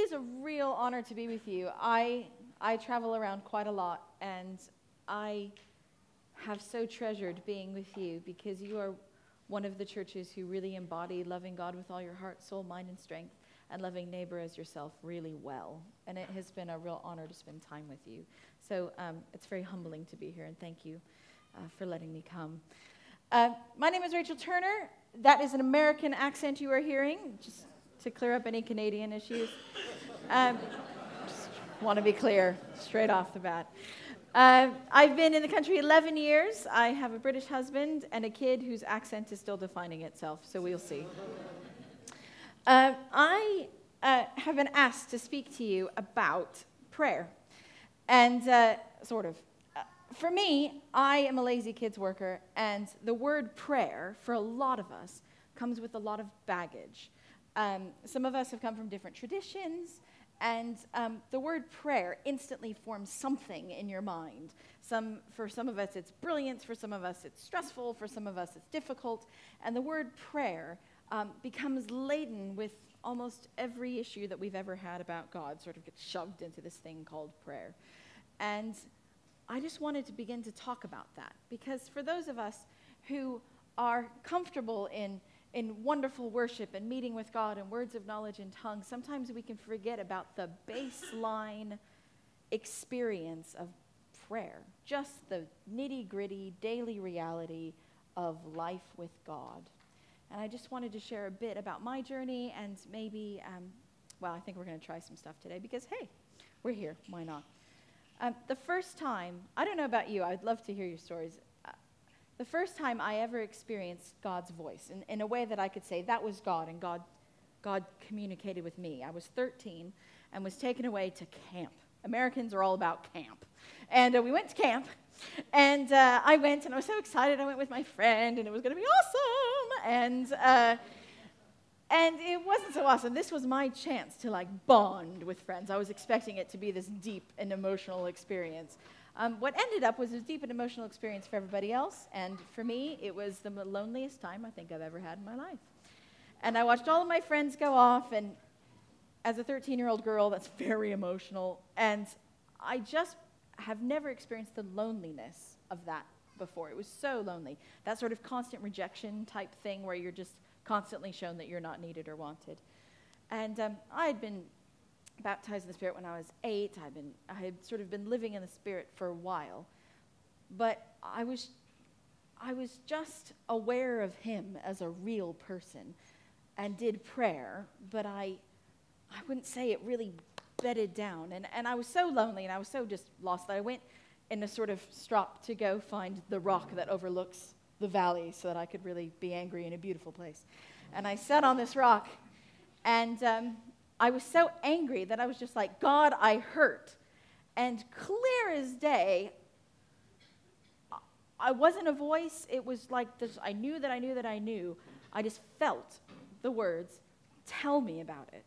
is a real honor to be with you. I, I travel around quite a lot, and I have so treasured being with you because you are one of the churches who really embody loving God with all your heart, soul, mind, and strength, and loving neighbor as yourself really well. And it has been a real honor to spend time with you. So um, it's very humbling to be here, and thank you uh, for letting me come. Uh, my name is Rachel Turner. That is an American accent you are hearing, just to clear up any Canadian issues. Um, just want to be clear straight off the bat. Uh, I've been in the country 11 years. I have a British husband and a kid whose accent is still defining itself, so we'll see. Uh, I uh, have been asked to speak to you about prayer. And uh, sort of. Uh, for me, I am a lazy kids worker, and the word prayer, for a lot of us, comes with a lot of baggage. Um, some of us have come from different traditions, and um, the word prayer instantly forms something in your mind. Some, for some of us, it's brilliance. For some of us, it's stressful. For some of us, it's difficult. And the word prayer um, becomes laden with almost every issue that we've ever had about God, sort of gets shoved into this thing called prayer. And I just wanted to begin to talk about that because for those of us who are comfortable in in wonderful worship and meeting with God and words of knowledge and tongues, sometimes we can forget about the baseline experience of prayer, just the nitty gritty daily reality of life with God. And I just wanted to share a bit about my journey and maybe, um, well, I think we're going to try some stuff today because, hey, we're here. Why not? Um, the first time, I don't know about you, I'd love to hear your stories the first time I ever experienced God's voice in, in a way that I could say that was God and God, God communicated with me. I was 13 and was taken away to camp. Americans are all about camp. And uh, we went to camp, and uh, I went, and I was so excited. I went with my friend, and it was going to be awesome. And, uh, and it wasn't so awesome. This was my chance to like bond with friends. I was expecting it to be this deep and emotional experience. Um, what ended up was a deep and emotional experience for everybody else, and for me, it was the loneliest time I think I've ever had in my life. And I watched all of my friends go off, and as a 13 year old girl, that's very emotional. And I just have never experienced the loneliness of that before. It was so lonely. That sort of constant rejection type thing where you're just constantly shown that you're not needed or wanted. And um, I had been baptized in the Spirit when I was eight. I'd been, I had sort of been living in the Spirit for a while. But I was, I was just aware of Him as a real person and did prayer, but I, I wouldn't say it really bedded down. And, and I was so lonely and I was so just lost that I went in a sort of strop to go find the rock that overlooks the valley so that I could really be angry in a beautiful place. And I sat on this rock, and um, I was so angry that I was just like, God, I hurt. And clear as day, I wasn't a voice. It was like this I knew that I knew that I knew. I just felt the words, tell me about it.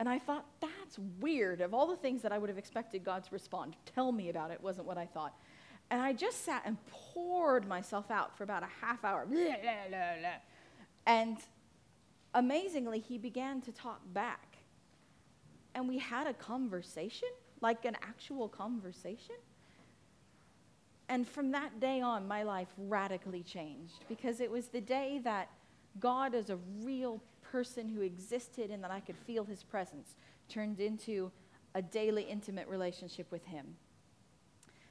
And I thought, that's weird. Of all the things that I would have expected God to respond, tell me about it wasn't what I thought. And I just sat and poured myself out for about a half hour. And amazingly, he began to talk back. And we had a conversation, like an actual conversation. And from that day on, my life radically changed because it was the day that God, as a real person who existed and that I could feel his presence, turned into a daily intimate relationship with him.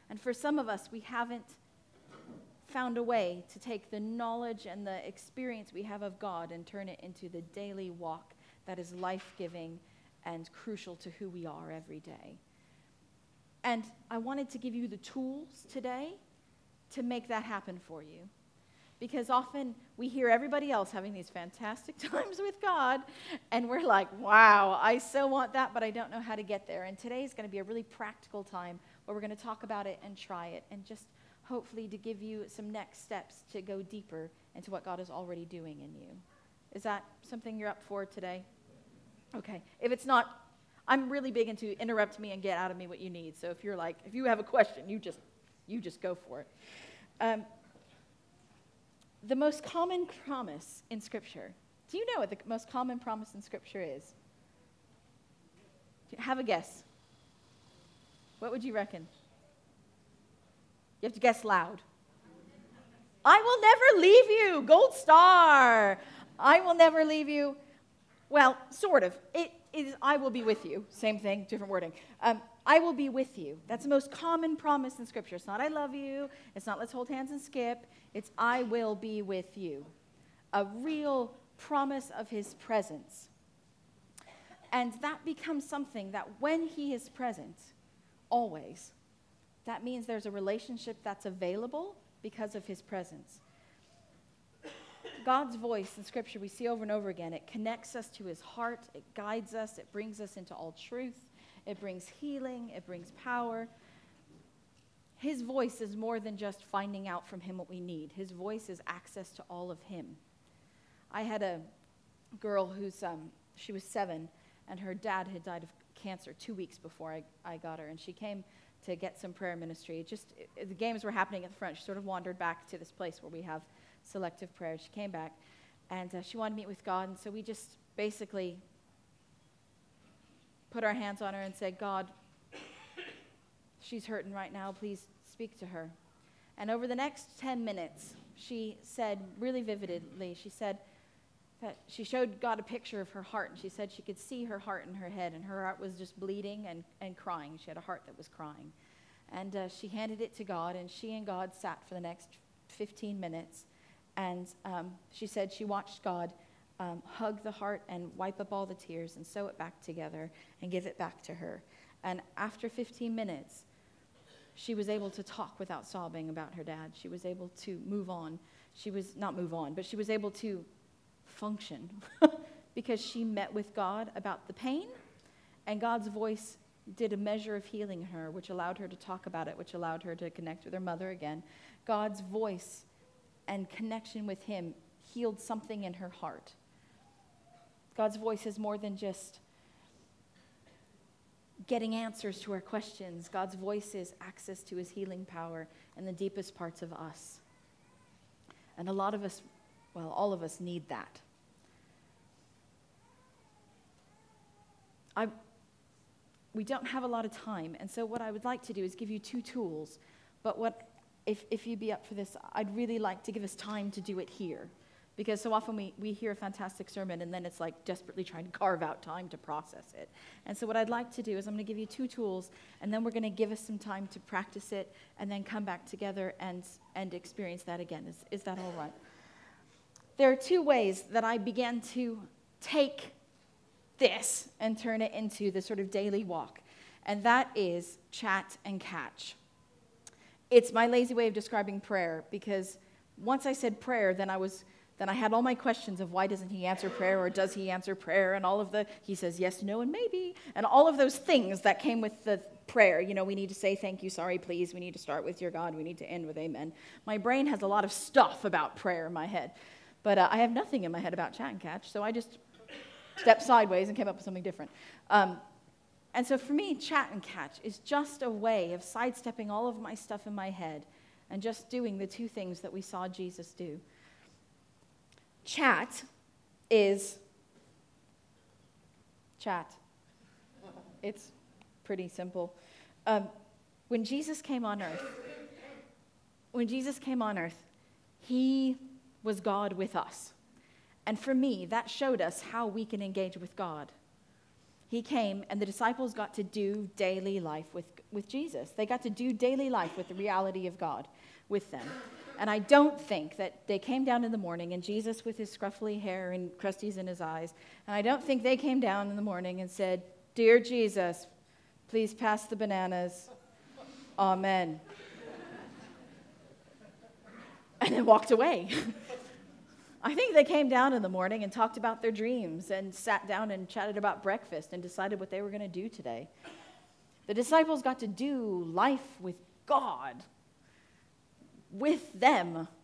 And for some of us, we haven't found a way to take the knowledge and the experience we have of God and turn it into the daily walk that is life giving and crucial to who we are every day. And I wanted to give you the tools today to make that happen for you. Because often we hear everybody else having these fantastic times with God, and we're like, wow, I so want that, but I don't know how to get there. And today is going to be a really practical time where we're going to talk about it and try it and just hopefully to give you some next steps to go deeper into what God is already doing in you. Is that something you're up for today? Okay. If it's not, I'm really big into interrupt me and get out of me what you need. So if you're like, if you have a question, you just, you just go for it. Um, the most common promise in Scripture. Do you know what the most common promise in Scripture is? Have a guess. What would you reckon? You have to guess loud. I will never leave you. Gold star. I will never leave you. Well, sort of. It is I will be with you. Same thing, different wording. Um, I will be with you. That's the most common promise in Scripture. It's not I love you. It's not let's hold hands and skip. It's I will be with you. A real promise of his presence. And that becomes something that when he is present, always, that means there's a relationship that's available because of his presence. God's voice in Scripture, we see over and over again, it connects us to his heart, it guides us, it brings us into all truth, it brings healing, it brings power. His voice is more than just finding out from him what we need, his voice is access to all of him. I had a girl who's, um, she was seven, and her dad had died of cancer two weeks before I, I got her, and she came to get some prayer ministry. Just the games were happening at the front. She sort of wandered back to this place where we have selective prayer. She came back, and uh, she wanted to meet with God, and so we just basically put our hands on her and said, God, she's hurting right now. Please speak to her. And over the next 10 minutes, she said really vividly, she said, that she showed God a picture of her heart, and she said she could see her heart in her head, and her heart was just bleeding and, and crying. She had a heart that was crying. And uh, she handed it to God, and she and God sat for the next 15 minutes. And um, she said she watched God um, hug the heart and wipe up all the tears and sew it back together and give it back to her. And after 15 minutes, she was able to talk without sobbing about her dad. She was able to move on. She was not move on, but she was able to function because she met with God about the pain, and God's voice did a measure of healing in her, which allowed her to talk about it, which allowed her to connect with her mother again. God's voice and connection with Him healed something in her heart. God's voice is more than just getting answers to our questions. God's voice is access to His healing power in the deepest parts of us. And a lot of us, well, all of us need that. I, we don't have a lot of time, and so what I would like to do is give you two tools. But what, if, if you'd be up for this, I'd really like to give us time to do it here. Because so often we, we hear a fantastic sermon and then it's like desperately trying to carve out time to process it. And so, what I'd like to do is I'm going to give you two tools and then we're going to give us some time to practice it and then come back together and, and experience that again. Is, is that all right? There are two ways that I began to take this and turn it into the sort of daily walk, and that is chat and catch. It's my lazy way of describing prayer because once I said prayer, then I was then I had all my questions of why doesn't he answer prayer or does he answer prayer and all of the he says yes, no, and maybe and all of those things that came with the prayer. You know, we need to say thank you, sorry, please. We need to start with your God. We need to end with amen. My brain has a lot of stuff about prayer in my head, but uh, I have nothing in my head about chat and catch. So I just stepped sideways and came up with something different. Um, and so for me, chat and catch is just a way of sidestepping all of my stuff in my head and just doing the two things that we saw Jesus do. Chat is chat. It's pretty simple. Um, when Jesus came on earth, when Jesus came on earth, he was God with us. And for me, that showed us how we can engage with God. He came, and the disciples got to do daily life with, with Jesus. They got to do daily life with the reality of God with them. And I don't think that they came down in the morning and Jesus with his scruffy hair and crusties in his eyes, and I don't think they came down in the morning and said, Dear Jesus, please pass the bananas. Amen. and then walked away. I think they came down in the morning and talked about their dreams and sat down and chatted about breakfast and decided what they were going to do today. The disciples got to do life with God, with them.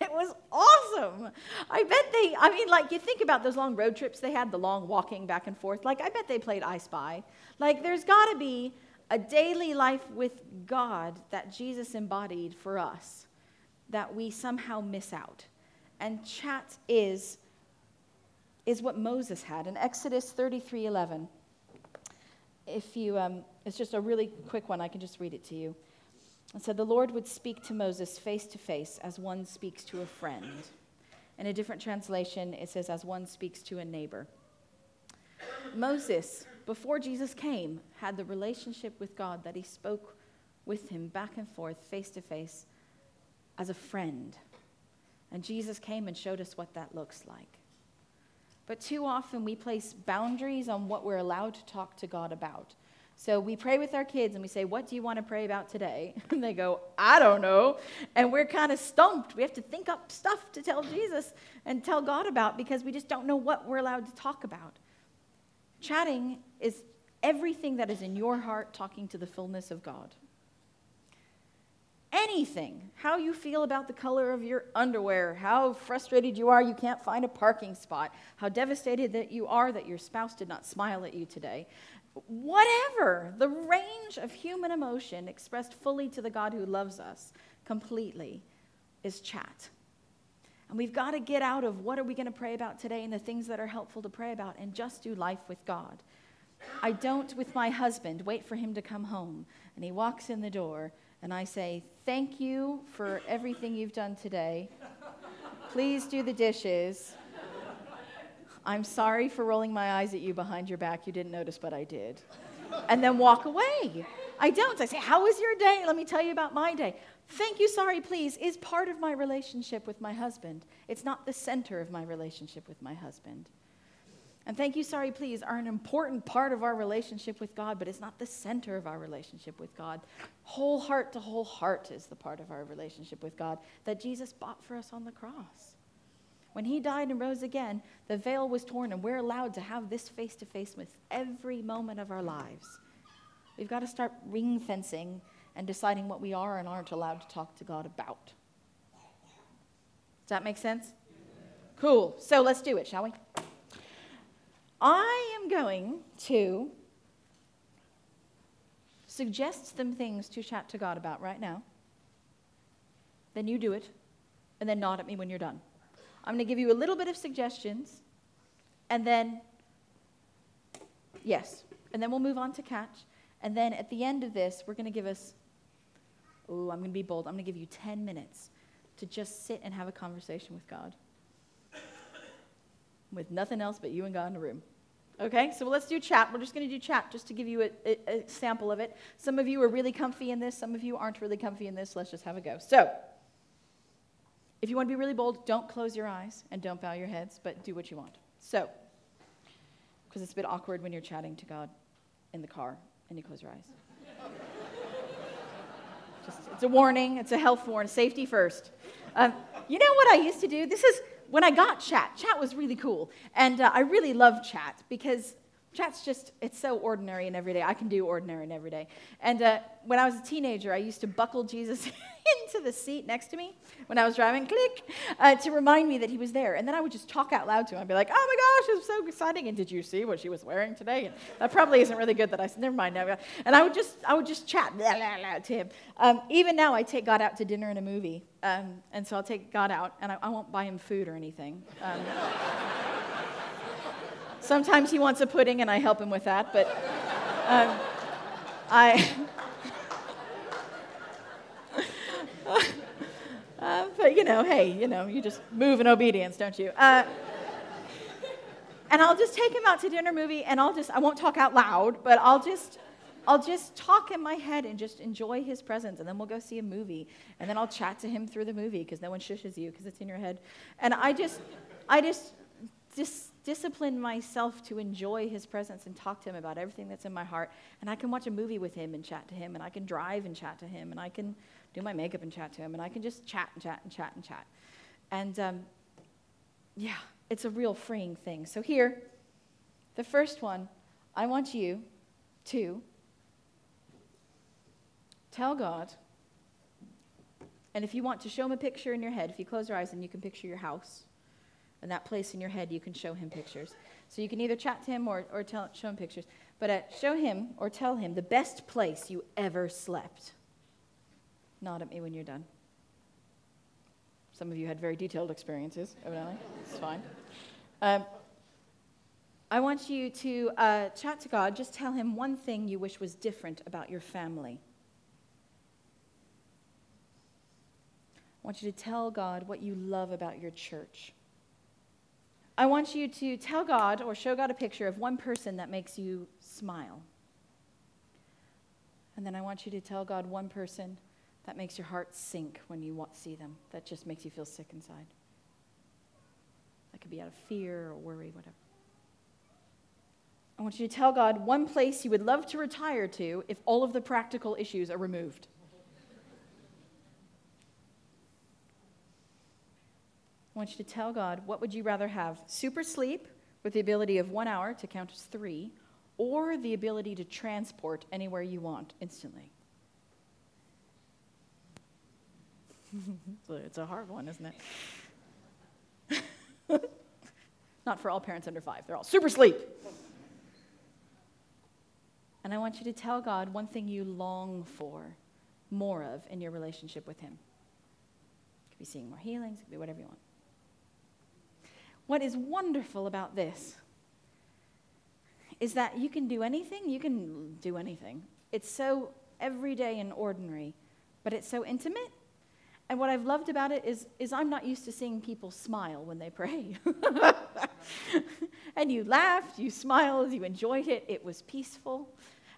It was awesome. I bet they, I mean, like, you think about those long road trips they had, the long walking back and forth. Like, I bet they played I Spy. Like, there's got to be a daily life with God that Jesus embodied for us that we somehow miss out and chat is, is what Moses had. In Exodus 33 11, if you, um, it's just a really quick one, I can just read it to you. It said, The Lord would speak to Moses face to face as one speaks to a friend. In a different translation, it says, as one speaks to a neighbor. Moses, before Jesus came, had the relationship with God that he spoke with him back and forth, face to face, as a friend. And Jesus came and showed us what that looks like. But too often we place boundaries on what we're allowed to talk to God about. So we pray with our kids and we say, What do you want to pray about today? And they go, I don't know. And we're kind of stumped. We have to think up stuff to tell Jesus and tell God about because we just don't know what we're allowed to talk about. Chatting is everything that is in your heart talking to the fullness of God. Anything, how you feel about the color of your underwear, how frustrated you are you can't find a parking spot, how devastated that you are that your spouse did not smile at you today, whatever, the range of human emotion expressed fully to the God who loves us completely is chat. And we've got to get out of what are we going to pray about today and the things that are helpful to pray about and just do life with God. I don't, with my husband, wait for him to come home. And he walks in the door, and I say, Thank you for everything you've done today. Please do the dishes. I'm sorry for rolling my eyes at you behind your back. You didn't notice, but I did. And then walk away. I don't. I say, How was your day? Let me tell you about my day. Thank you, sorry, please, is part of my relationship with my husband. It's not the center of my relationship with my husband. And thank you, sorry, please are an important part of our relationship with God, but it's not the center of our relationship with God. Whole heart to whole heart is the part of our relationship with God that Jesus bought for us on the cross. When he died and rose again, the veil was torn, and we're allowed to have this face to face with every moment of our lives. We've got to start ring fencing and deciding what we are and aren't allowed to talk to God about. Does that make sense? Cool. So let's do it, shall we? I am going to suggest some things to chat to God about right now. Then you do it, and then nod at me when you're done. I'm going to give you a little bit of suggestions, and then, yes, and then we'll move on to catch. And then at the end of this, we're going to give us, oh, I'm going to be bold, I'm going to give you 10 minutes to just sit and have a conversation with God. With nothing else but you and God in the room. Okay, so let's do chat. We're just going to do chat just to give you a, a, a, sample of it. Some of you are really comfy in this, some of you aren't really comfy in this. Let's just have a go. So, if you want to be really bold, don't close your eyes and don't bow your heads, but do what you want. So, because it's a bit awkward when you're chatting to God in the car and you close your eyes. Just, it's a warning, it's a health warning, safety first. Um, you know what I used to do? This is when I got chat. Chat was really cool. And uh, I really love chat because chat's just, it's so ordinary and everyday. I can do ordinary and everyday. And uh, when I was a teenager, I used to buckle Jesus into the seat next to me when I was driving, click, uh, to remind me that he was there. And then I would just talk out loud to him. I'd be like, oh my gosh, it's so exciting. And did you see what she was wearing today? And that probably isn't really good that I said, never mind now. And I would just, I would just chat blah, blah, blah, to him. Um, even now, I take God out to dinner and a movie. Um, and so I'll take God out, and I, I, won't buy him food or anything. Um, sometimes he wants a pudding, and I help him with that. But um, I. Uh, but you know, hey, you know, you just move in obedience, don't you? Uh, and I'll just take him out to dinner movie, and I'll just I won't talk out loud, but I'll just I'll just talk in my head and just enjoy his presence, and then we'll go see a movie, and then I'll chat to him through the movie because no one shushes you because it's in your head, and I just I just dis- discipline myself to enjoy his presence and talk to him about everything that's in my heart, and I can watch a movie with him and chat to him, and I can drive and chat to him, and I can do my makeup and chat to him, and I can just chat and chat and chat and chat. And um, yeah, it's a real freeing thing. So, here, the first one, I want you to tell God, and if you want to show him a picture in your head, if you close your eyes and you can picture your house, and that place in your head, you can show him pictures. So you can either chat to him or, or tell, show him pictures. But uh, show him or tell him the best place you ever slept. Nod at me when you're done. Some of you had very detailed experiences, evidently. It's fine. Um, I want you to uh, chat to God. Just tell Him one thing you wish was different about your family. Want you to tell God what you love about your church. I want you to tell God or show God a picture of one person that makes you smile. And then I want you to tell God one person that makes your heart sink when you see them, that just makes you feel sick inside. That could be out of fear or worry, whatever. I want you to tell God one place you would love to retire to if all of the practical issues are removed. I want you to tell God what would you rather have super sleep with the ability of one hour to count as three, or the ability to transport anywhere you want instantly? it's a hard one, isn't it? Not for all parents under five, they're all super sleep. And I want you to tell God one thing you long for more of in your relationship with Him. It could be seeing more healings, it could be whatever you want. What is wonderful about this is that you can do anything, you can do anything. It's so everyday and ordinary, but it's so intimate. And what I've loved about it is, is I'm not used to seeing people smile when they pray. and you laughed, you smiled, you enjoyed it, it was peaceful.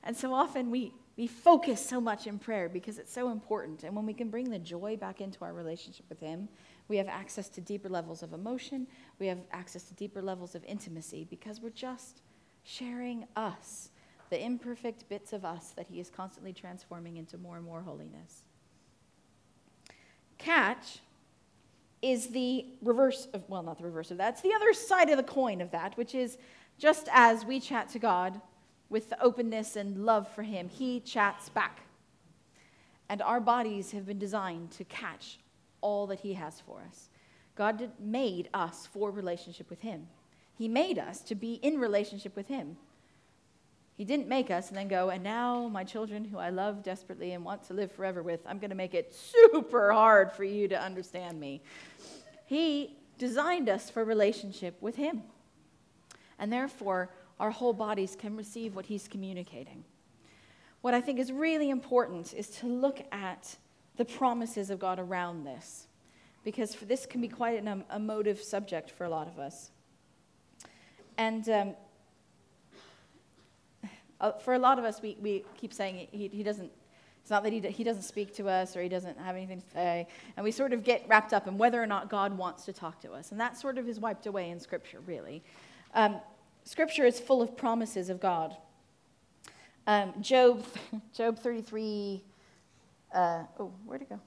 And so often we, we focus so much in prayer because it's so important. And when we can bring the joy back into our relationship with Him, we have access to deeper levels of emotion. We have access to deeper levels of intimacy because we're just sharing us, the imperfect bits of us that He is constantly transforming into more and more holiness. Catch is the reverse of, well, not the reverse of that, it's the other side of the coin of that, which is just as we chat to God with the openness and love for Him, He chats back. And our bodies have been designed to catch all that He has for us. God made us for relationship with Him. He made us to be in relationship with Him. He didn't make us and then go, and now my children who I love desperately and want to live forever with, I'm going to make it super hard for you to understand me. He designed us for relationship with Him. And therefore, our whole bodies can receive what he's communicating. What I think is really important is to look at the promises of God around this, because this can be quite an emotive subject for a lot of us. And um, uh, for a lot of us, we, we keep saying he, he doesn't, it's not that he, he doesn't speak to us or he doesn't have anything to say. And we sort of get wrapped up in whether or not God wants to talk to us. And that sort of is wiped away in Scripture, really. Um, Scripture is full of promises of God. Um, Job, Job 33, uh, oh, where'd it go?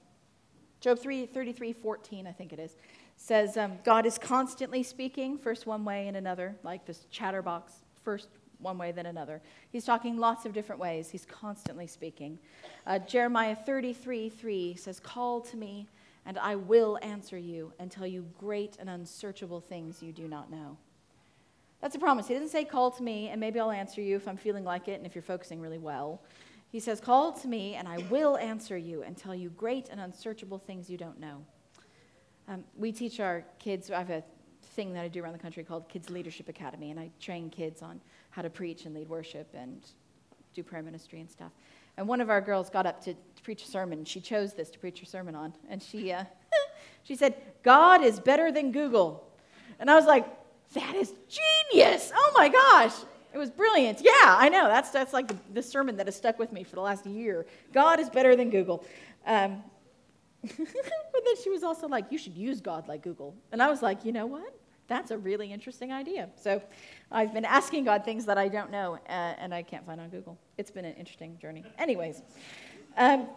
Job 3, 33, 14, I think it is, says um, God is constantly speaking, first one way and another, like this chatterbox, first one way, then another. He's talking lots of different ways. He's constantly speaking. Uh, Jeremiah 33, 3 says, Call to me, and I will answer you and tell you great and unsearchable things you do not know. That's a promise. He doesn't say, Call to me, and maybe I'll answer you if I'm feeling like it and if you're focusing really well. He says, Call to me, and I will answer you and tell you great and unsearchable things you don't know. Um, we teach our kids, I have a thing that I do around the country called Kids Leadership Academy, and I train kids on how to preach and lead worship and do prayer ministry and stuff. And one of our girls got up to, to preach a sermon. She chose this to preach her sermon on. And she, uh, she said, God is better than Google. And I was like, that is genius. Oh my gosh. It was brilliant. Yeah, I know. That's, that's like the, the sermon that has stuck with me for the last year. God is better than Google. Um, but then she was also like, you should use God like Google. And I was like, you know what? That's a really interesting idea. So I've been asking God things that I don't know uh, and I can't find on Google. It's been an interesting journey. Anyways, um,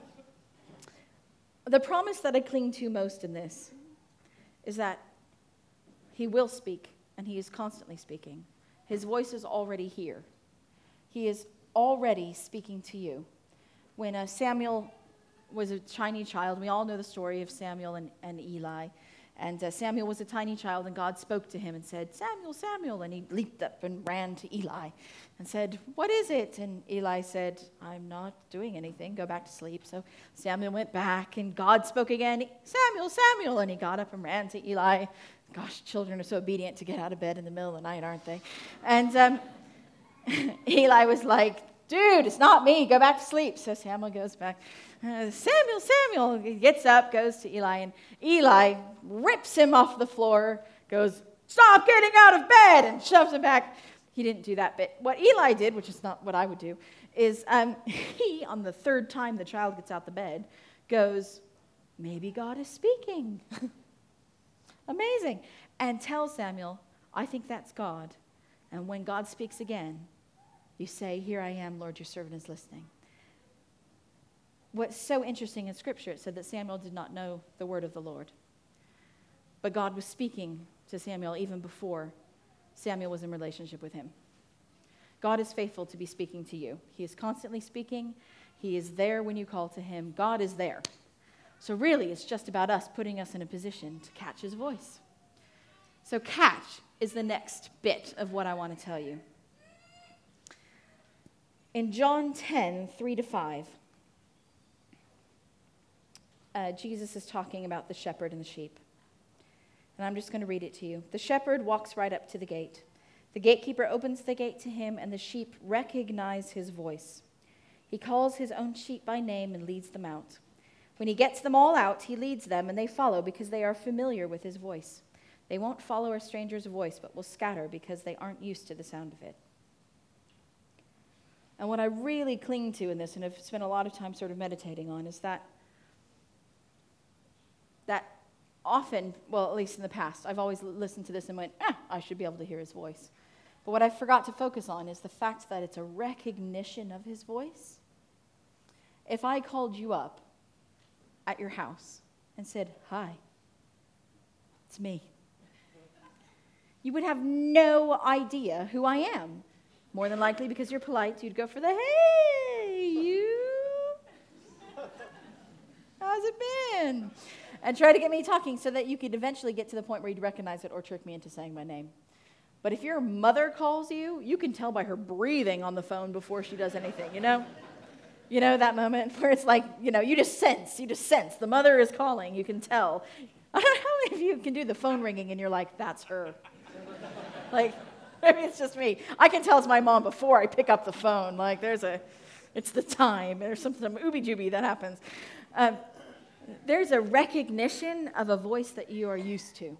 the promise that I cling to most in this is that He will speak and he is constantly speaking. His voice is already here. He is already speaking to you. When uh, Samuel was a tiny child, we all know the story of Samuel and, and Eli. And uh, Samuel was a tiny child, and God spoke to him and said, Samuel, Samuel. And he leaped up and ran to Eli and said, What is it? And Eli said, I'm not doing anything. Go back to sleep. So Samuel went back, and God spoke again, Samuel, Samuel. And he got up and ran to Eli Gosh, children are so obedient to get out of bed in the middle of the night, aren't they? And um, Eli was like, Dude, it's not me. Go back to sleep. So Samuel goes back. Uh, Samuel, Samuel. He gets up, goes to Eli, and Eli rips him off the floor, goes, Stop getting out of bed, and shoves him back. He didn't do that bit. What Eli did, which is not what I would do, is um, he, on the third time the child gets out the bed, goes, Maybe God is speaking. Amazing. And tells Samuel, I think that's God. And when God speaks again, you say, Here I am, Lord, your servant is listening. What's so interesting in Scripture, it said that Samuel did not know the word of the Lord. But God was speaking to Samuel even before Samuel was in relationship with him. God is faithful to be speaking to you. He is constantly speaking. He is there when you call to him. God is there. So, really, it's just about us putting us in a position to catch his voice. So, catch is the next bit of what I want to tell you. In John 10, 3 to 5, uh, Jesus is talking about the shepherd and the sheep. And I'm just going to read it to you. The shepherd walks right up to the gate. The gatekeeper opens the gate to him, and the sheep recognize his voice. He calls his own sheep by name and leads them out. When he gets them all out, he leads them, and they follow because they are familiar with his voice. They won't follow a stranger's voice, but will scatter because they aren't used to the sound of it. And what I really cling to in this, and have spent a lot of time sort of meditating on, is that that often, well, at least in the past, I've always listened to this and went, eh, I should be able to hear his voice. But what I forgot to focus on is the fact that it's a recognition of his voice. If I called you up at your house and said, Hi, it's me, you would have no idea who I am. More than likely, because you're polite, you'd go for the hey, you. How's it been? And try to get me talking so that you could eventually get to the point where you'd recognize it or trick me into saying my name. But if your mother calls you, you can tell by her breathing on the phone before she does anything, you know? You know that moment where it's like, you know, you just sense, you just sense. The mother is calling, you can tell. I don't know how many of you can do the phone ringing and you're like, that's her. like, Maybe it's just me. I can tell it's my mom before I pick up the phone. Like, there's a, it's the time. There's some, some ooby jooby that happens. Um, there's a recognition of a voice that you are used to.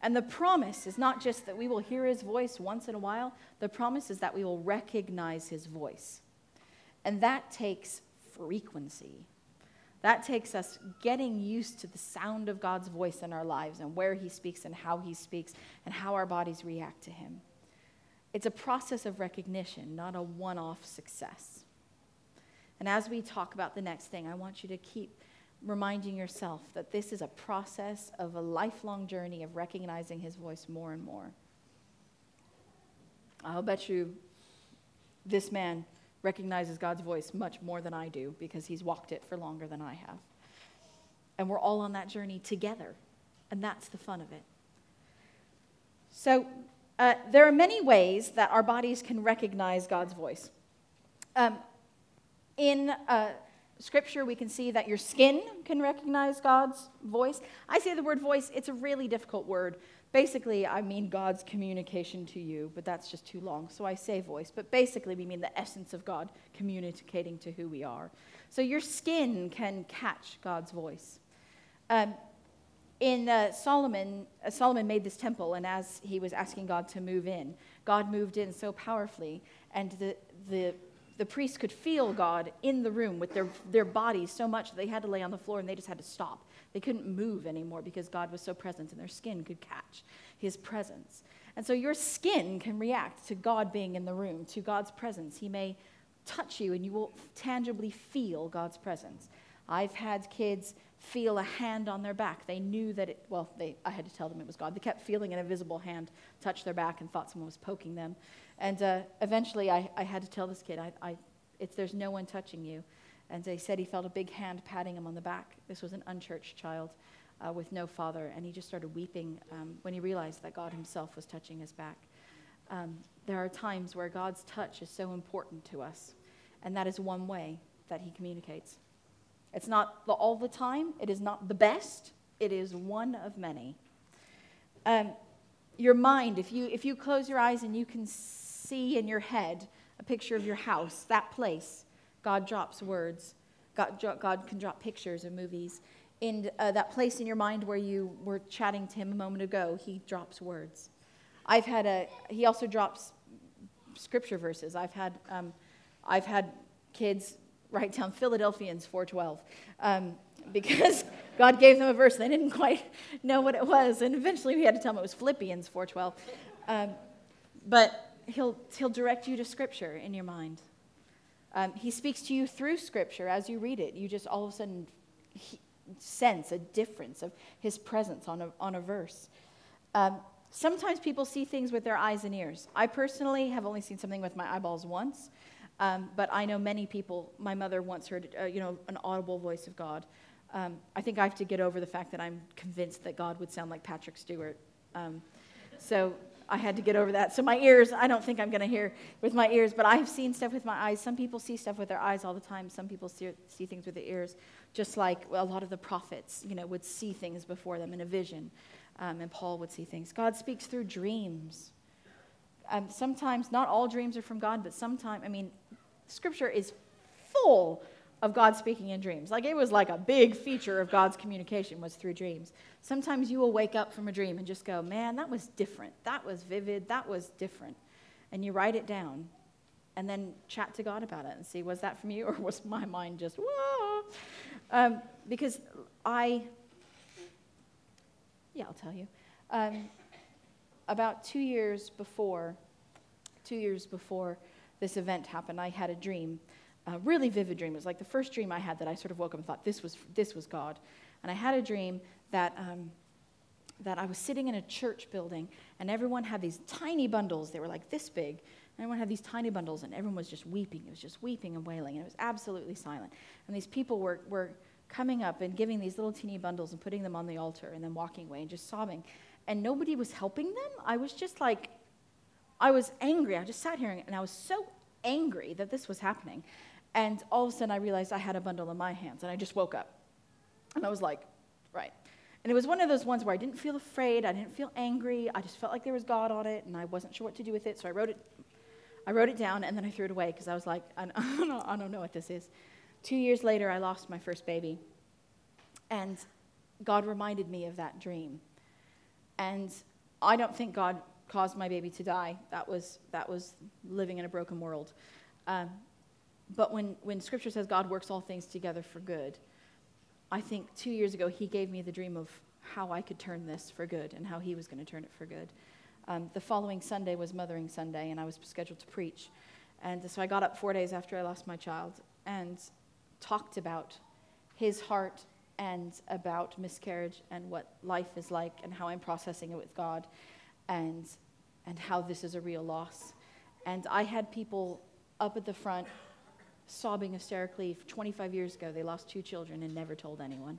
And the promise is not just that we will hear his voice once in a while, the promise is that we will recognize his voice. And that takes frequency. That takes us getting used to the sound of God's voice in our lives and where he speaks and how he speaks and how our bodies react to him. It's a process of recognition, not a one off success. And as we talk about the next thing, I want you to keep reminding yourself that this is a process of a lifelong journey of recognizing his voice more and more. I'll bet you this man recognizes God's voice much more than I do because he's walked it for longer than I have. And we're all on that journey together. And that's the fun of it. So, uh, there are many ways that our bodies can recognize God's voice. Um, in uh, Scripture, we can see that your skin can recognize God's voice. I say the word voice, it's a really difficult word. Basically, I mean God's communication to you, but that's just too long, so I say voice. But basically, we mean the essence of God communicating to who we are. So your skin can catch God's voice. Um, in uh, Solomon, uh, Solomon made this temple, and as he was asking God to move in, God moved in so powerfully, and the, the, the priests could feel God in the room with their, their bodies so much that they had to lay on the floor and they just had to stop. They couldn't move anymore because God was so present, and their skin could catch his presence. And so your skin can react to God being in the room, to God's presence. He may touch you, and you will tangibly feel God's presence. I've had kids feel a hand on their back. They knew that it, well, they, I had to tell them it was God. They kept feeling an invisible hand touch their back and thought someone was poking them. And uh, eventually I, I had to tell this kid, I, I, it's, there's no one touching you. And he said he felt a big hand patting him on the back. This was an unchurched child uh, with no father. And he just started weeping um, when he realized that God himself was touching his back. Um, there are times where God's touch is so important to us. And that is one way that he communicates. It's not all the time, it is not the best, it is one of many. Um, your mind, if you, if you close your eyes and you can see in your head a picture of your house, that place, God drops words. God, God can drop pictures of movies. In uh, that place in your mind where you were chatting to him a moment ago, he drops words. I've had a, he also drops scripture verses. I've had, um, I've had kids write down Philadelphians 4.12 um, because God gave them a verse. They didn't quite know what it was. And eventually we had to tell them it was Philippians 4.12. Um, but he'll, he'll direct you to scripture in your mind. Um, he speaks to you through Scripture as you read it. You just all of a sudden sense a difference of His presence on a, on a verse. Um, sometimes people see things with their eyes and ears. I personally have only seen something with my eyeballs once, um, but I know many people. My mother once heard, uh, you know, an audible voice of God. Um, I think I have to get over the fact that I'm convinced that God would sound like Patrick Stewart. Um, so I had to get over that. So my ears, I don't think I'm going to hear with my ears, but I've seen stuff with my eyes. Some people see stuff with their eyes all the time. Some people see, see things with their ears, just like a lot of the prophets, you know, would see things before them in a vision, um, and Paul would see things. God speaks through dreams. Um, sometimes, not all dreams are from God, but sometimes, I mean, Scripture is full of God speaking in dreams. Like it was like a big feature of God's communication was through dreams. Sometimes you will wake up from a dream and just go, "Man, that was different. That was vivid. That was different." And you write it down and then chat to God about it and see was that from you or was my mind just whoa? Um, because I, yeah, I'll tell you. Um, about two years before, two years before this event happened, I had a dream a really vivid dream. It was like the first dream I had that I sort of woke up and thought, this was, this was God. And I had a dream that, um, that I was sitting in a church building and everyone had these tiny bundles. They were like this big. And everyone had these tiny bundles and everyone was just weeping. It was just weeping and wailing. And it was absolutely silent. And these people were, were coming up and giving these little teeny bundles and putting them on the altar and then walking away and just sobbing. And nobody was helping them. I was just like, I was angry. I just sat here and I was so angry that this was happening. And all of a sudden, I realized I had a bundle in my hands, and I just woke up. And I was like, right. And it was one of those ones where I didn't feel afraid, I didn't feel angry, I just felt like there was God on it, and I wasn't sure what to do with it, so I wrote it. I wrote it down and then I threw it away because I was like, I don't, I don't know what this is. Two years later, I lost my first baby. And God reminded me of that dream. And I don't think God caused my baby to die. That was, that was living in a broken world. Um, but when, when scripture says God works all things together for good, I think two years ago he gave me the dream of how I could turn this for good and how he was going to turn it for good. Um, the following Sunday was Mothering Sunday, and I was scheduled to preach. And so I got up four days after I lost my child and talked about his heart and about miscarriage and what life is like and how I'm processing it with God and, and how this is a real loss. And I had people up at the front sobbing hysterically. 25 years ago, they lost two children and never told anyone.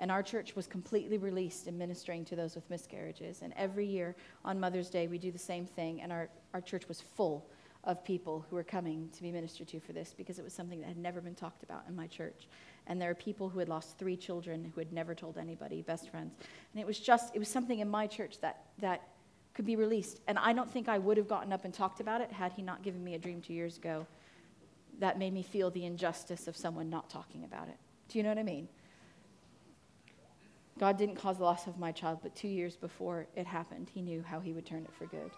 And our church was completely released in ministering to those with miscarriages. And every year on Mother's Day, we do the same thing. And our, our church was full of people who were coming to be ministered to for this because it was something that had never been talked about in my church. And there are people who had lost three children who had never told anybody, best friends. And it was just, it was something in my church that, that could be released. And I don't think I would have gotten up and talked about it had he not given me a dream two years ago that made me feel the injustice of someone not talking about it. Do you know what I mean? God didn't cause the loss of my child, but two years before it happened, He knew how He would turn it for good.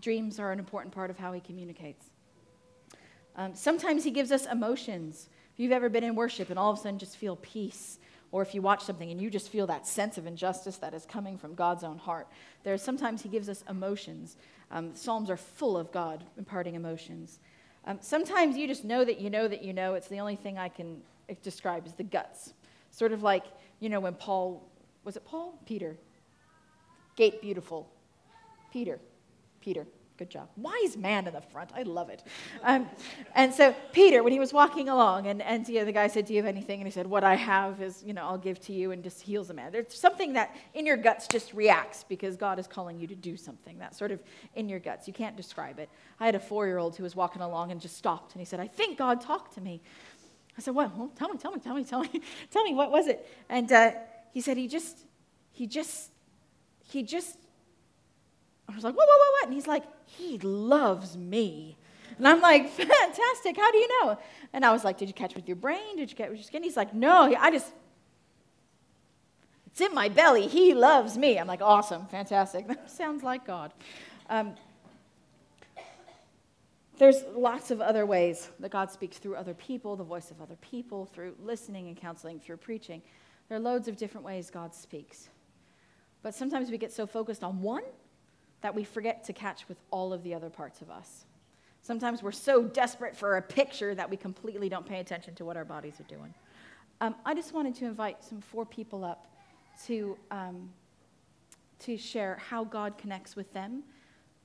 Dreams are an important part of how He communicates. Um, sometimes He gives us emotions. If you've ever been in worship and all of a sudden just feel peace, or if you watch something and you just feel that sense of injustice that is coming from God's own heart, there sometimes He gives us emotions. Um, Psalms are full of God imparting emotions. Um, sometimes you just know that you know that you know. It's the only thing I can describe is the guts. Sort of like, you know, when Paul, was it Paul? Peter. Gate beautiful. Peter. Peter. Good job. Wise man in the front. I love it. Um, and so Peter, when he was walking along, and, and you know, the guy said, Do you have anything? And he said, What I have is, you know, I'll give to you, and just heals a man. There's something that in your guts just reacts because God is calling you to do something. That sort of in your guts. You can't describe it. I had a four year old who was walking along and just stopped, and he said, I think God talked to me. I said, Well, well tell me, tell me, tell me, tell me, tell me, what was it? And uh, he said, He just, he just he just, I was like, what, what, what, what? And he's like, he loves me. And I'm like, fantastic. How do you know? And I was like, did you catch with your brain? Did you catch with your skin? He's like, no, I just, it's in my belly. He loves me. I'm like, awesome, fantastic. That sounds like God. Um, there's lots of other ways that God speaks through other people, the voice of other people, through listening and counseling, through preaching. There are loads of different ways God speaks. But sometimes we get so focused on one that we forget to catch with all of the other parts of us. Sometimes we're so desperate for a picture that we completely don't pay attention to what our bodies are doing. Um, I just wanted to invite some four people up to, um, to share how God connects with them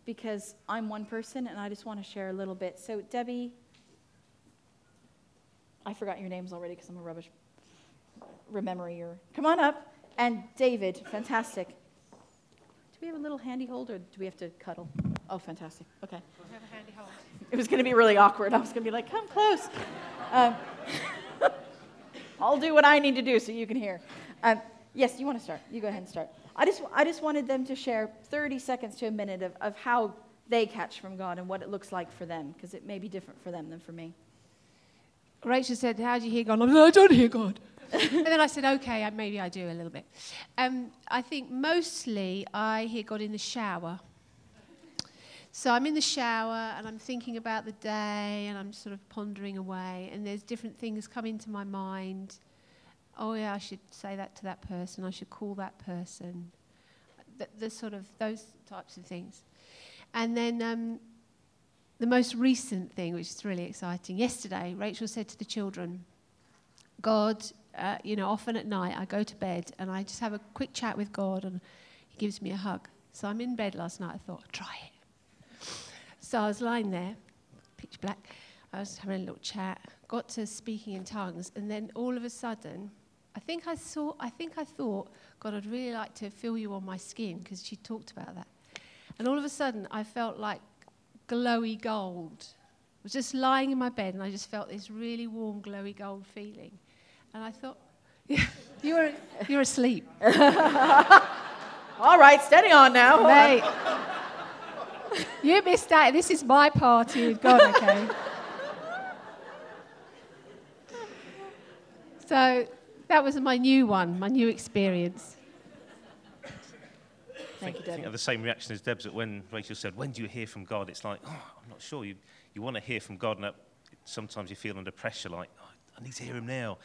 because I'm one person and I just want to share a little bit. So, Debbie, I forgot your names already because I'm a rubbish rememberer. Come on up. And David, fantastic. Do we have a little handy hold or do we have to cuddle? Oh, fantastic. Okay. We'll have a handy hold. It was going to be really awkward. I was going to be like, come close. Um, I'll do what I need to do so you can hear. Um, yes, you want to start. You go ahead and start. I just, I just wanted them to share 30 seconds to a minute of, of how they catch from God and what it looks like for them, because it may be different for them than for me. Rachel said, How do you hear God? I, I don't hear God. and then I said, Okay, maybe I do a little bit. Um, I think mostly I hear God in the shower. So I'm in the shower and I'm thinking about the day and I'm sort of pondering away, and there's different things come into my mind oh yeah, I should say that to that person, I should call that person. The, the sort of those types of things. And then um, the most recent thing, which is really exciting, yesterday, Rachel said to the children, God, uh, you know, often at night I go to bed and I just have a quick chat with God and He gives me a hug. So I'm in bed last night, I thought, try it. So I was lying there, pitch black. I was having a little chat, got to speaking in tongues, and then all of a sudden, I think I saw, I think I thought, God, I'd really like to feel you on my skin because she talked about that. And all of a sudden, I felt like glowy gold. I was just lying in my bed and I just felt this really warm, glowy gold feeling. And I thought, yeah, you're, you're asleep. All right, steady on now. Mate, you missed out. This is my party with God, okay? so that was my new one, my new experience. Thank you, I think I Debbie. have the same reaction as Deb's that when Rachel said, When do you hear from God? It's like, Oh, I'm not sure. You, you want to hear from God, and sometimes you feel under pressure, like, oh, I need to hear Him now.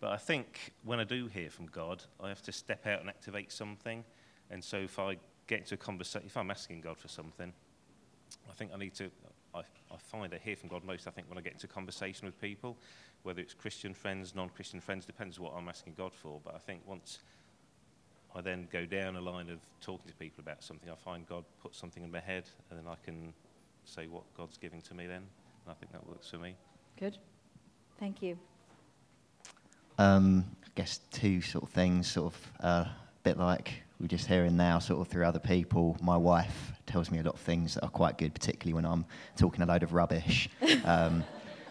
But I think when I do hear from God, I have to step out and activate something. And so if I get into a conversation, if I'm asking God for something, I think I need to, I, I find I hear from God most, I think, when I get into conversation with people, whether it's Christian friends, non Christian friends, depends what I'm asking God for. But I think once I then go down a line of talking to people about something, I find God put something in my head, and then I can say what God's giving to me then. And I think that works for me. Good. Thank you. Um, I guess two sort of things, sort of a uh, bit like we're just hearing now, sort of through other people. My wife tells me a lot of things that are quite good, particularly when I'm talking a load of rubbish. Um,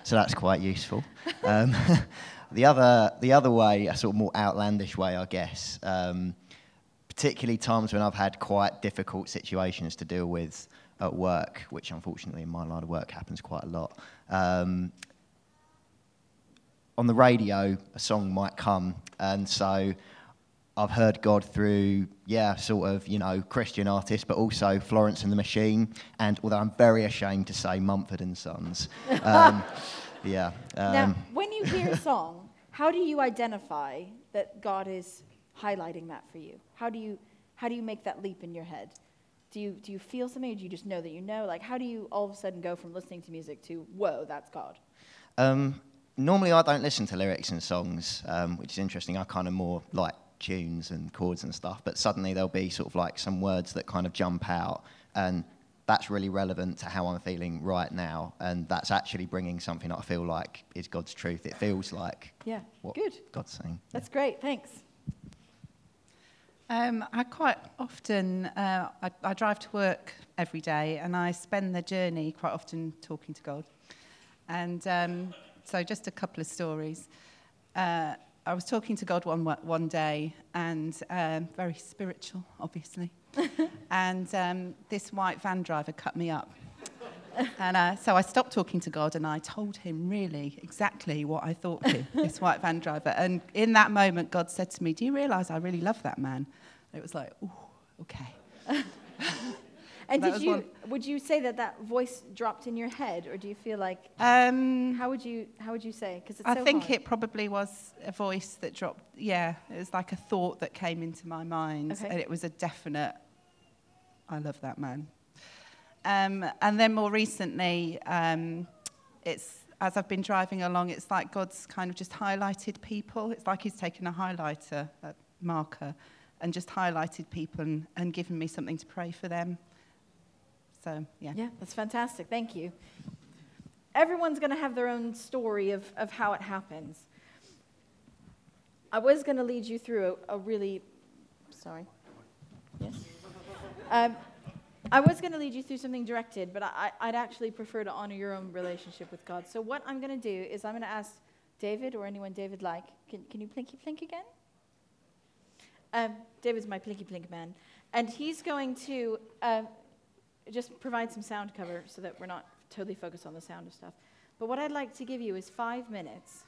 so that's quite useful. Um, the other, the other way, a sort of more outlandish way, I guess. Um, particularly times when I've had quite difficult situations to deal with at work, which unfortunately in my line of work happens quite a lot. Um, on the radio, a song might come, and so I've heard God through, yeah, sort of, you know, Christian artists, but also Florence and the Machine, and although I'm very ashamed to say Mumford and Sons, um, yeah. Um, now, when you hear a song, how do you identify that God is highlighting that for you? How do you, how do you make that leap in your head? Do you, do you feel something, or do you just know that you know? Like, how do you all of a sudden go from listening to music to, whoa, that's God? Um, normally, I don't listen to lyrics and songs, um, which is interesting. I kind of more like tunes and chords and stuff, but suddenly there'll be sort of like some words that kind of jump out, and that's really relevant to how I'm feeling right now, and that's actually bringing something that I feel like is God's truth. It feels like Yeah, what good. God's saying. That's great. Thanks. Um, I quite often uh, I, I drive to work every day, and I spend the journey quite often talking to God. And um, so, just a couple of stories. Uh, I was talking to God one one day, and um, very spiritual, obviously. and um, this white van driver cut me up. and uh, so I stopped talking to God and I told him really exactly what I thought of him, this white van driver. And in that moment, God said to me, Do you realize I really love that man? And it was like, Ooh, okay. And That did you, one- would you say that that voice dropped in your head, or do you feel like, Um, how would you, how would you say? Because I so think hard. it probably was a voice that dropped. Yeah, it was like a thought that came into my mind, Okay. and it was a definite. I love that man. Um, and then more recently, um, it's as I've been driving along, it's like God's kind of just highlighted people. It's like He's taken a highlighter, a marker, and just highlighted people and, and given me something to pray for them. So yeah. Yeah, that's fantastic. Thank you. Everyone's going to have their own story of, of how it happens. I was going to lead you through a, a really, sorry. Yes. Um, I was going to lead you through something directed, but I, I'd actually prefer to honor your own relationship with God. So what I'm going to do is I'm going to ask David or anyone David like. Can, can you plinky plink again? Um, David's my plinky plink man, and he's going to um, just provide some sound cover so that we're not totally focused on the sound of stuff. But what I'd like to give you is five minutes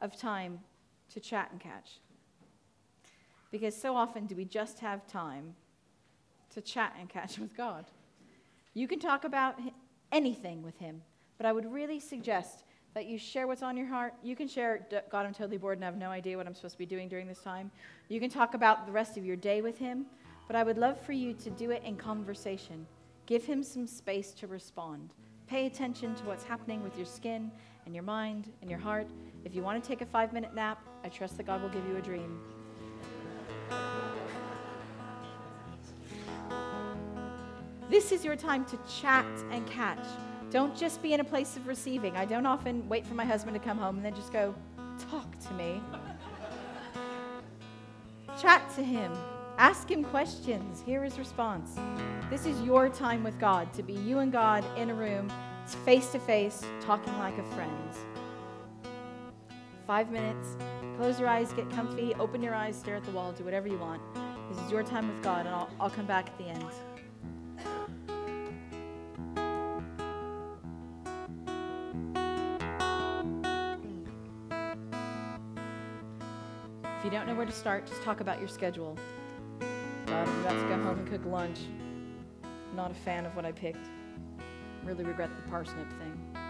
of time to chat and catch. Because so often do we just have time to chat and catch with God. You can talk about anything with Him, but I would really suggest that you share what's on your heart. You can share, God, I'm totally bored and I have no idea what I'm supposed to be doing during this time. You can talk about the rest of your day with Him, but I would love for you to do it in conversation. Give Him some space to respond. Pay attention to what's happening with your skin and your mind and your heart. If you want to take a five minute nap, I trust that God will give you a dream. This is your time to chat and catch. Don't just be in a place of receiving. I don't often wait for my husband to come home and then just go, talk to me. Chat to him. Ask him questions. Hear his response. This is your time with God, to be you and God in a room, face to face, talking like a friend. Five minutes. Close your eyes, get comfy, open your eyes, stare at the wall, do whatever you want. This is your time with God, and I'll, I'll come back at the end. If you don't know where to start, just talk about your schedule. God, I'm about to go home and cook lunch. Not a fan of what I picked. Really regret the parsnip thing.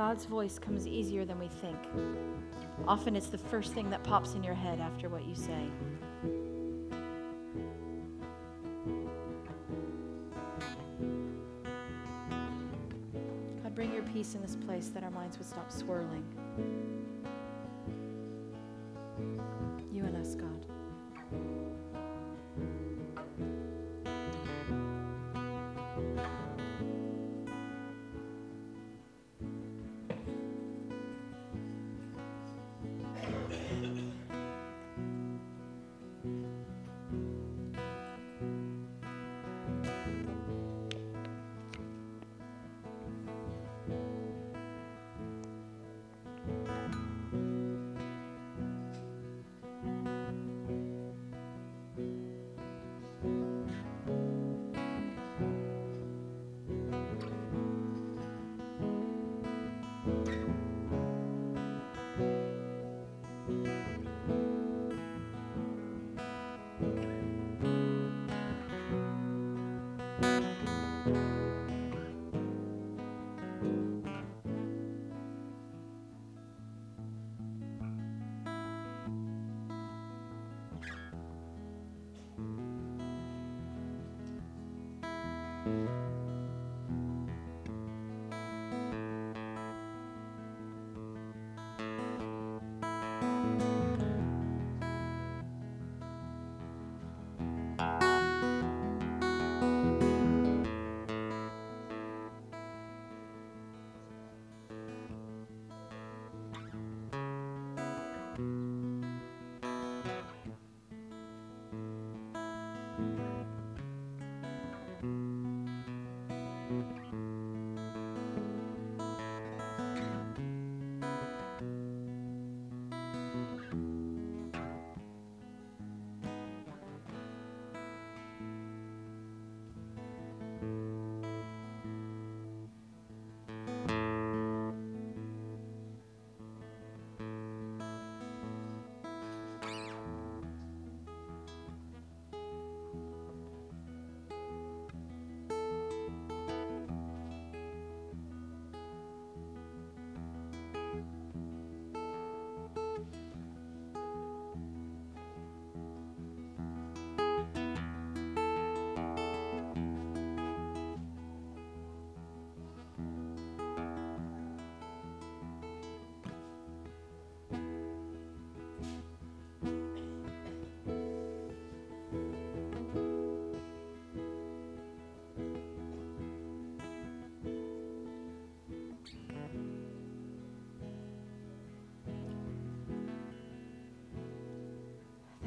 God's voice comes easier than we think. Often it's the first thing that pops in your head after what you say. God, bring your peace in this place that our minds would stop swirling.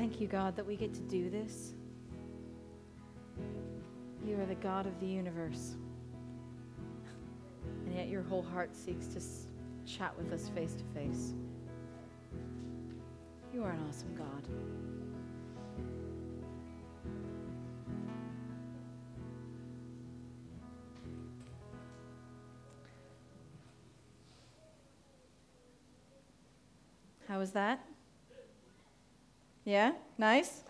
Thank you, God, that we get to do this. You are the God of the universe. And yet your whole heart seeks to chat with us face to face. You are an awesome God. How was that? Yeah? Nice?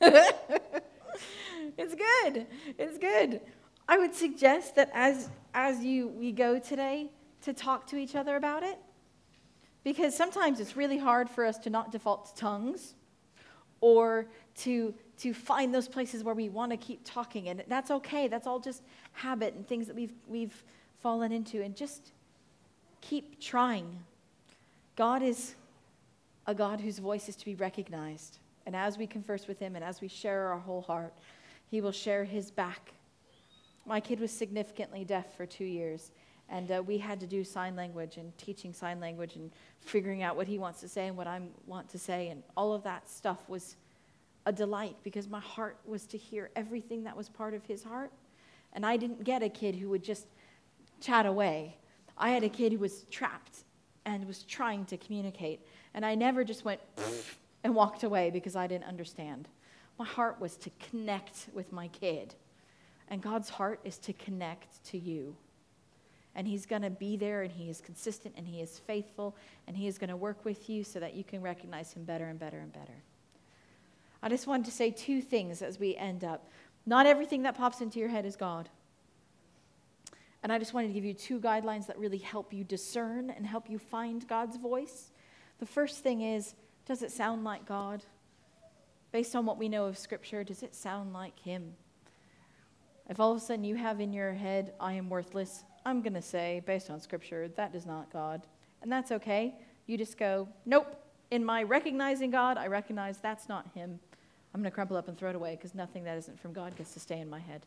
it's good. It's good. I would suggest that as as you we go today to talk to each other about it because sometimes it's really hard for us to not default to tongues or to to find those places where we want to keep talking and that's okay. That's all just habit and things that we've we've fallen into and just keep trying. God is a God whose voice is to be recognized. And as we converse with him and as we share our whole heart, he will share his back. My kid was significantly deaf for two years, and uh, we had to do sign language and teaching sign language and figuring out what he wants to say and what I want to say. And all of that stuff was a delight because my heart was to hear everything that was part of his heart. And I didn't get a kid who would just chat away. I had a kid who was trapped and was trying to communicate. And I never just went and walked away because I didn't understand. My heart was to connect with my kid. And God's heart is to connect to you. And He's going to be there, and He is consistent, and He is faithful, and He is going to work with you so that you can recognize Him better and better and better. I just wanted to say two things as we end up. Not everything that pops into your head is God. And I just wanted to give you two guidelines that really help you discern and help you find God's voice. The first thing is does it sound like God? Based on what we know of Scripture, does it sound like Him? If all of a sudden you have in your head, I am worthless, I'm going to say, based on Scripture, that is not God. And that's okay. You just go, nope. In my recognizing God, I recognize that's not Him. I'm going to crumple up and throw it away because nothing that isn't from God gets to stay in my head.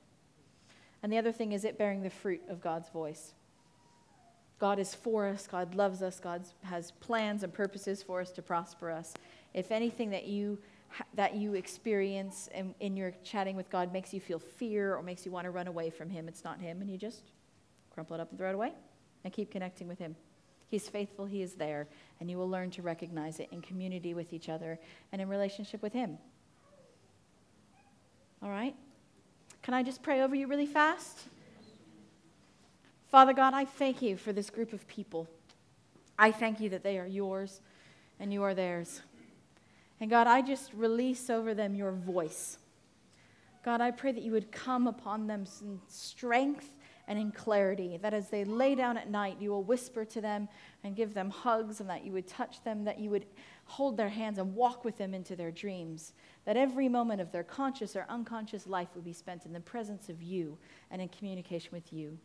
And the other thing is it bearing the fruit of God's voice. God is for us. God loves us. God has plans and purposes for us to prosper us. If anything that you that you experience in, in your chatting with God makes you feel fear or makes you want to run away from Him, it's not Him, and you just crumple it up and throw it away and keep connecting with Him. He's faithful, He is there, and you will learn to recognize it in community with each other and in relationship with Him. All right? Can I just pray over you really fast? Father God, I thank you for this group of people. I thank you that they are yours and you are theirs. And God, I just release over them your voice. God, I pray that you would come upon them in strength and in clarity, that as they lay down at night, you will whisper to them and give them hugs, and that you would touch them, that you would hold their hands and walk with them into their dreams, that every moment of their conscious or unconscious life would be spent in the presence of you and in communication with you.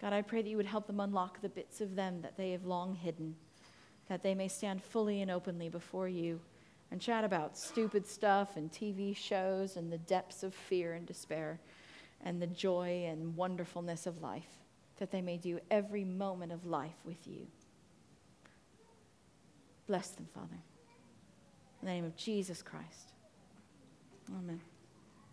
God, I pray that you would help them unlock the bits of them that they have long hidden, that they may stand fully and openly before you and chat about stupid stuff and TV shows and the depths of fear and despair and the joy and wonderfulness of life, that they may do every moment of life with you. Bless them, Father. In the name of Jesus Christ. Amen.